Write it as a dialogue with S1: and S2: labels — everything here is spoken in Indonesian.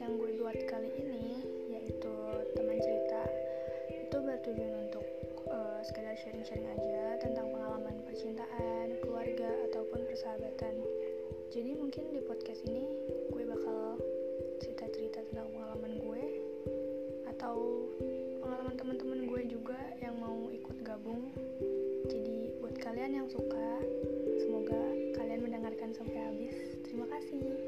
S1: yang gue buat kali ini yaitu teman cerita itu bertujuan untuk uh, sekedar sharing-sharing aja tentang pengalaman percintaan, keluarga ataupun persahabatan. Jadi mungkin di podcast ini gue bakal cerita-cerita tentang pengalaman gue atau pengalaman teman-teman gue juga yang mau ikut gabung. Jadi buat kalian yang suka, semoga kalian mendengarkan sampai habis. Terima kasih.